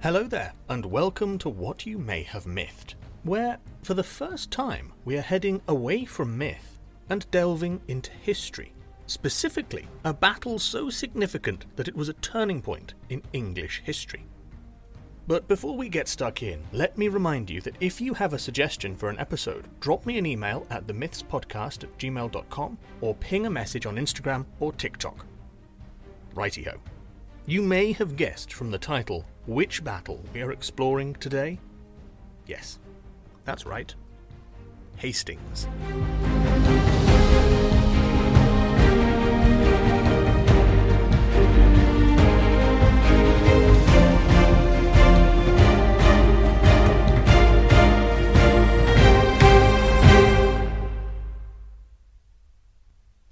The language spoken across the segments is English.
Hello there, and welcome to What You May Have Mythed, where, for the first time, we are heading away from myth and delving into history. Specifically, a battle so significant that it was a turning point in English history. But before we get stuck in, let me remind you that if you have a suggestion for an episode, drop me an email at themythspodcast at gmail.com or ping a message on Instagram or TikTok. Righty ho. You may have guessed from the title which battle we are exploring today. Yes, that's right. Hastings.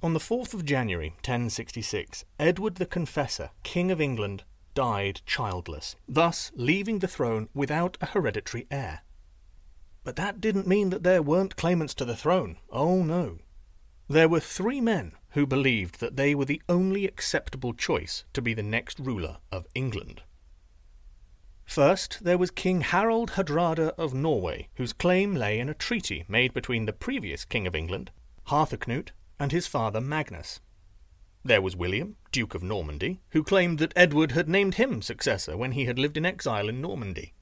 On the 4th of January, 1066, Edward the Confessor, King of England, died childless, thus leaving the throne without a hereditary heir. But that didn't mean that there weren't claimants to the throne. Oh no. There were three men who believed that they were the only acceptable choice to be the next ruler of England. First, there was King Harald Hardrada of Norway, whose claim lay in a treaty made between the previous King of England, Harthacnut, and his father Magnus. There was William, Duke of Normandy, who claimed that Edward had named him successor when he had lived in exile in Normandy.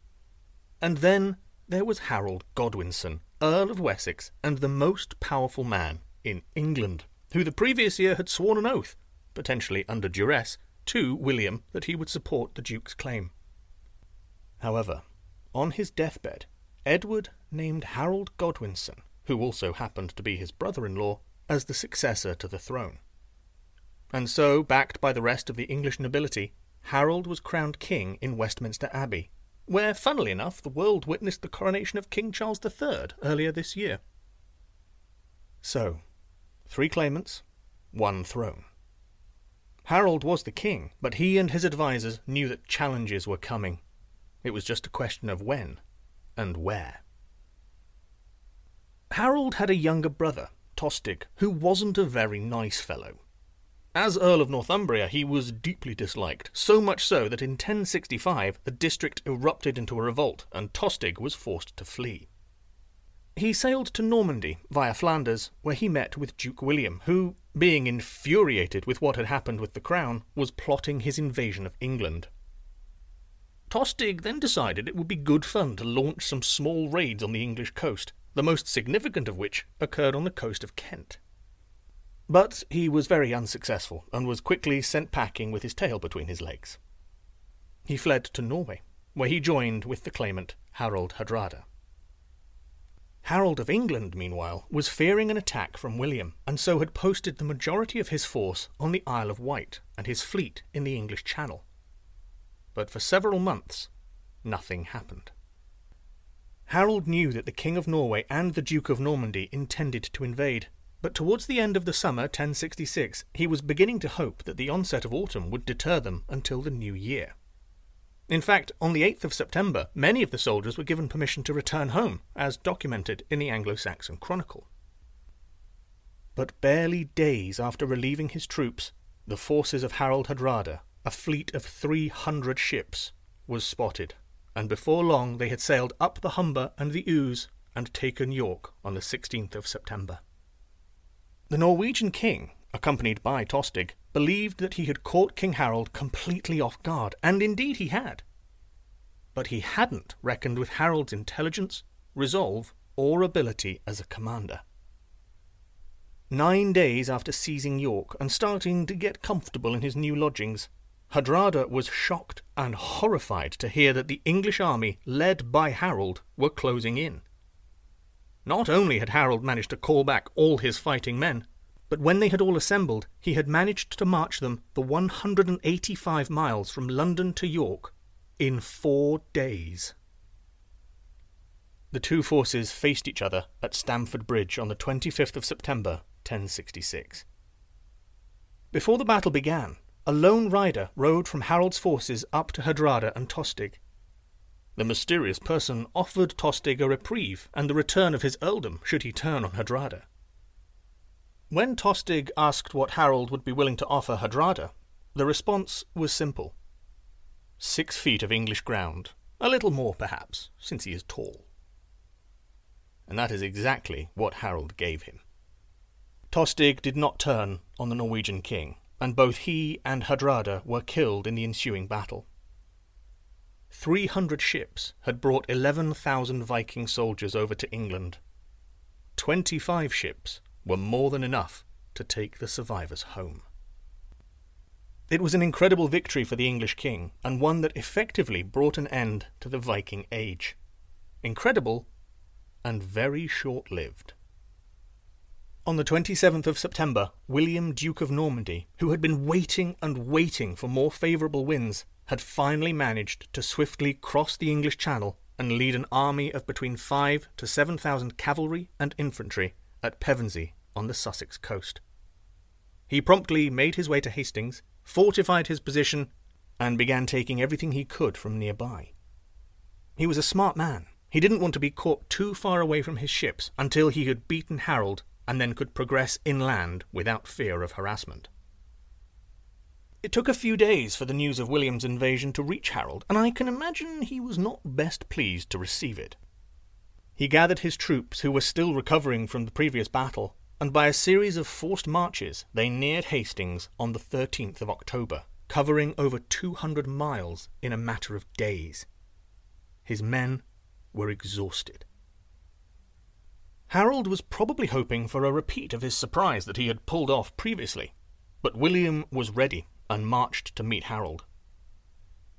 And then there was Harold Godwinson, Earl of Wessex, and the most powerful man in England, who the previous year had sworn an oath, potentially under duress, to William that he would support the Duke's claim. However, on his deathbed, Edward named Harold Godwinson, who also happened to be his brother in law, as the successor to the throne. And so, backed by the rest of the English nobility, Harold was crowned king in Westminster Abbey, where, funnily enough, the world witnessed the coronation of King Charles III earlier this year. So, three claimants, one throne. Harold was the king, but he and his advisers knew that challenges were coming. It was just a question of when and where. Harold had a younger brother, Tostig, who wasn't a very nice fellow. As Earl of Northumbria, he was deeply disliked, so much so that in 1065 the district erupted into a revolt and Tostig was forced to flee. He sailed to Normandy via Flanders, where he met with Duke William, who, being infuriated with what had happened with the crown, was plotting his invasion of England. Tostig then decided it would be good fun to launch some small raids on the English coast, the most significant of which occurred on the coast of Kent. But he was very unsuccessful and was quickly sent packing with his tail between his legs. He fled to Norway, where he joined with the claimant Harold Hardrada. Harold of England, meanwhile, was fearing an attack from William, and so had posted the majority of his force on the Isle of Wight and his fleet in the English Channel. But for several months, nothing happened. Harold knew that the King of Norway and the Duke of Normandy intended to invade, but towards the end of the summer 1066 he was beginning to hope that the onset of autumn would deter them until the new year. In fact, on the 8th of September, many of the soldiers were given permission to return home, as documented in the Anglo Saxon Chronicle. But barely days after relieving his troops, the forces of Harold Hardrada, a fleet of 300 ships, was spotted and before long they had sailed up the Humber and the Ouse and taken York on the 16th of September. The Norwegian king, accompanied by Tostig, believed that he had caught King Harold completely off guard, and indeed he had. But he hadn't reckoned with Harold's intelligence, resolve, or ability as a commander. Nine days after seizing York and starting to get comfortable in his new lodgings, Hardrada was shocked and horrified to hear that the English army, led by Harold, were closing in. Not only had Harold managed to call back all his fighting men, but when they had all assembled, he had managed to march them the 185 miles from London to York in four days. The two forces faced each other at Stamford Bridge on the 25th of September, 1066. Before the battle began, a lone rider rode from Harold's forces up to Hardrada and Tostig. The mysterious person offered Tostig a reprieve and the return of his earldom should he turn on Hardrada. When Tostig asked what Harold would be willing to offer Hardrada, the response was simple. six feet of English ground, a little more perhaps, since he is tall. And that is exactly what Harold gave him. Tostig did not turn on the Norwegian king, and both he and Hardrada were killed in the ensuing battle. Three hundred ships had brought 11,000 Viking soldiers over to England. Twenty-five ships were more than enough to take the survivors home. It was an incredible victory for the English king, and one that effectively brought an end to the Viking Age. Incredible and very short lived. On the 27th of September, William, Duke of Normandy, who had been waiting and waiting for more favourable winds, had finally managed to swiftly cross the English Channel and lead an army of between five to seven thousand cavalry and infantry at Pevensey on the Sussex coast. He promptly made his way to Hastings, fortified his position, and began taking everything he could from nearby. He was a smart man. He didn't want to be caught too far away from his ships until he had beaten Harold and then could progress inland without fear of harassment. It took a few days for the news of William's invasion to reach Harold, and I can imagine he was not best pleased to receive it. He gathered his troops, who were still recovering from the previous battle, and by a series of forced marches they neared Hastings on the 13th of October, covering over 200 miles in a matter of days. His men were exhausted. Harold was probably hoping for a repeat of his surprise that he had pulled off previously, but William was ready and marched to meet Harold.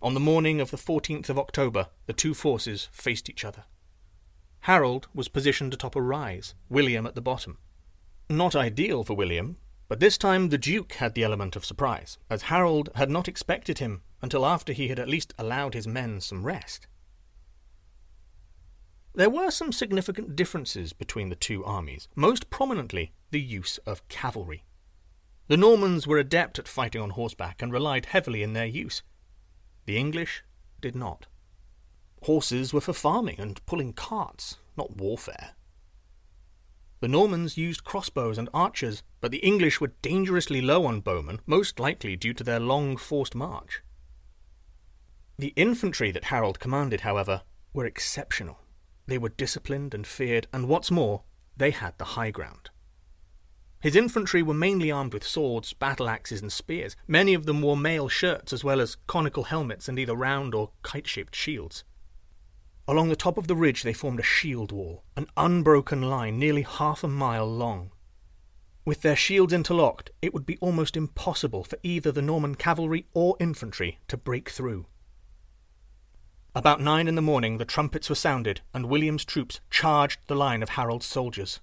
On the morning of the 14th of October, the two forces faced each other. Harold was positioned atop a rise, William at the bottom. Not ideal for William, but this time the Duke had the element of surprise, as Harold had not expected him until after he had at least allowed his men some rest. There were some significant differences between the two armies, most prominently the use of cavalry. The Normans were adept at fighting on horseback and relied heavily in their use. The English did not. Horses were for farming and pulling carts, not warfare. The Normans used crossbows and archers, but the English were dangerously low on bowmen, most likely due to their long forced march. The infantry that Harold commanded, however, were exceptional. They were disciplined and feared, and what's more, they had the high ground. His infantry were mainly armed with swords, battle axes, and spears. Many of them wore mail shirts as well as conical helmets and either round or kite shaped shields. Along the top of the ridge they formed a shield wall, an unbroken line nearly half a mile long. With their shields interlocked, it would be almost impossible for either the Norman cavalry or infantry to break through. About nine in the morning the trumpets were sounded, and William's troops charged the line of Harold's soldiers.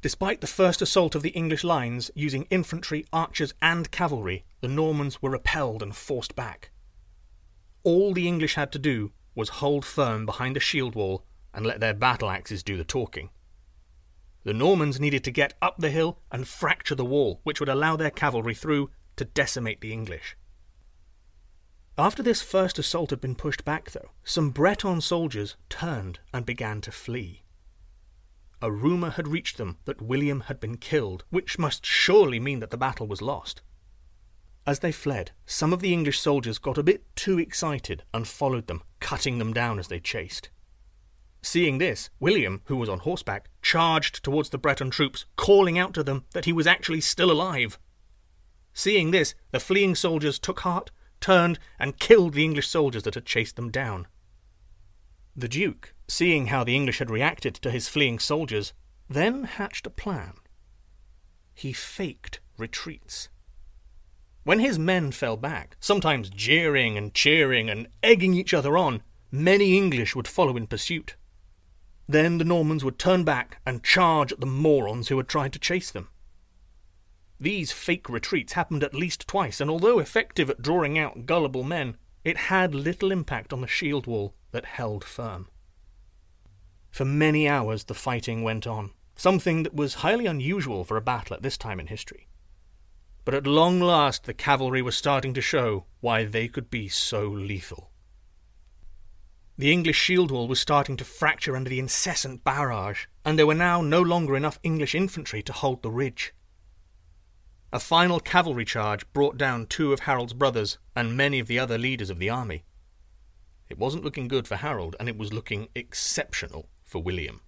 Despite the first assault of the English lines using infantry, archers, and cavalry, the Normans were repelled and forced back. All the English had to do was hold firm behind the shield wall and let their battle axes do the talking. The Normans needed to get up the hill and fracture the wall, which would allow their cavalry through to decimate the English. After this first assault had been pushed back, though, some Breton soldiers turned and began to flee. A rumour had reached them that William had been killed, which must surely mean that the battle was lost. As they fled, some of the English soldiers got a bit too excited and followed them, cutting them down as they chased. Seeing this, William, who was on horseback, charged towards the Breton troops, calling out to them that he was actually still alive. Seeing this, the fleeing soldiers took heart turned and killed the English soldiers that had chased them down. The Duke, seeing how the English had reacted to his fleeing soldiers, then hatched a plan. He faked retreats. When his men fell back, sometimes jeering and cheering and egging each other on, many English would follow in pursuit. Then the Normans would turn back and charge at the morons who had tried to chase them. These fake retreats happened at least twice, and although effective at drawing out gullible men, it had little impact on the shield wall that held firm. For many hours the fighting went on, something that was highly unusual for a battle at this time in history. But at long last the cavalry was starting to show why they could be so lethal. The English shield wall was starting to fracture under the incessant barrage, and there were now no longer enough English infantry to hold the ridge. A final cavalry charge brought down two of Harold's brothers and many of the other leaders of the army. It wasn't looking good for Harold, and it was looking exceptional for William.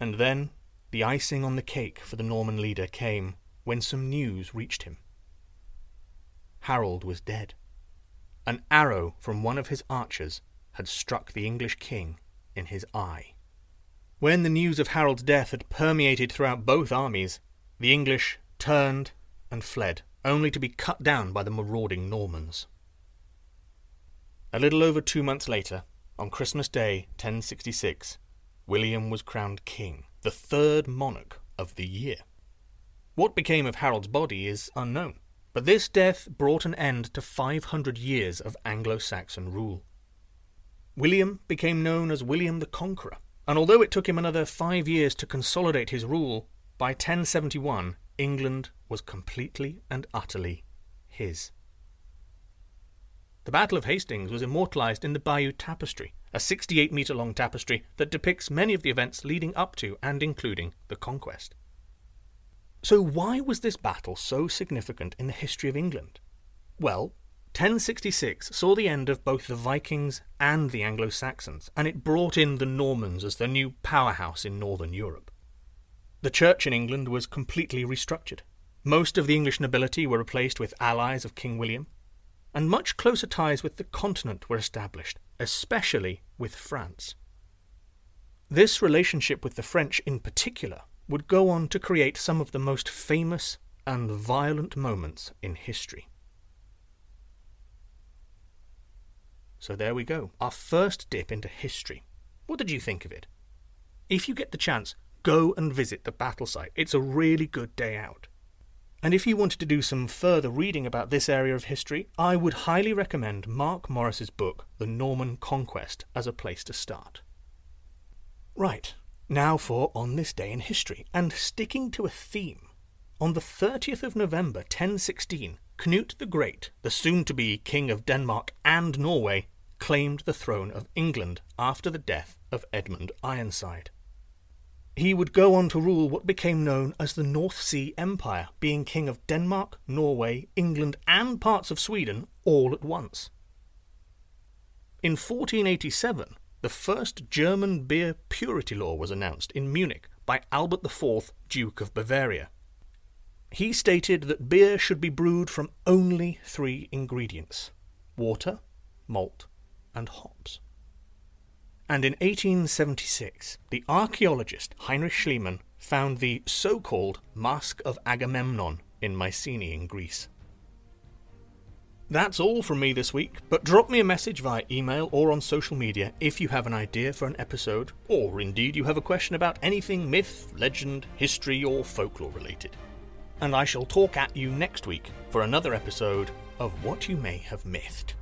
And then the icing on the cake for the Norman leader came when some news reached him. Harold was dead. An arrow from one of his archers had struck the English king in his eye. When the news of Harold's death had permeated throughout both armies, the English turned and fled, only to be cut down by the marauding Normans. A little over two months later, on Christmas Day 1066, William was crowned king, the third monarch of the year. What became of Harold's body is unknown, but this death brought an end to 500 years of Anglo Saxon rule. William became known as William the Conqueror, and although it took him another five years to consolidate his rule, by 1071 England was completely and utterly his. The Battle of Hastings was immortalized in the Bayeux Tapestry, a 68 metre long tapestry that depicts many of the events leading up to and including the conquest. So, why was this battle so significant in the history of England? Well, 1066 saw the end of both the Vikings and the Anglo Saxons, and it brought in the Normans as the new powerhouse in northern Europe. The church in England was completely restructured. Most of the English nobility were replaced with allies of King William, and much closer ties with the continent were established, especially with France. This relationship with the French in particular would go on to create some of the most famous and violent moments in history. So there we go, our first dip into history. What did you think of it? If you get the chance, go and visit the battle site. It's a really good day out. And if you wanted to do some further reading about this area of history, I would highly recommend Mark Morris's book, The Norman Conquest, as a place to start. Right, now for On This Day in History, and sticking to a theme. On the 30th of November 1016, Knut the Great, the soon to be King of Denmark and Norway, claimed the throne of England after the death of Edmund Ironside. He would go on to rule what became known as the North Sea Empire, being king of Denmark, Norway, England, and parts of Sweden all at once. In 1487, the first German beer purity law was announced in Munich by Albert IV, Duke of Bavaria. He stated that beer should be brewed from only three ingredients water, malt, and hops. And in 1876, the archaeologist Heinrich Schliemann found the so called Mask of Agamemnon in Mycenae in Greece. That's all from me this week, but drop me a message via email or on social media if you have an idea for an episode, or indeed you have a question about anything myth, legend, history, or folklore related. And I shall talk at you next week for another episode of What You May Have Mythed.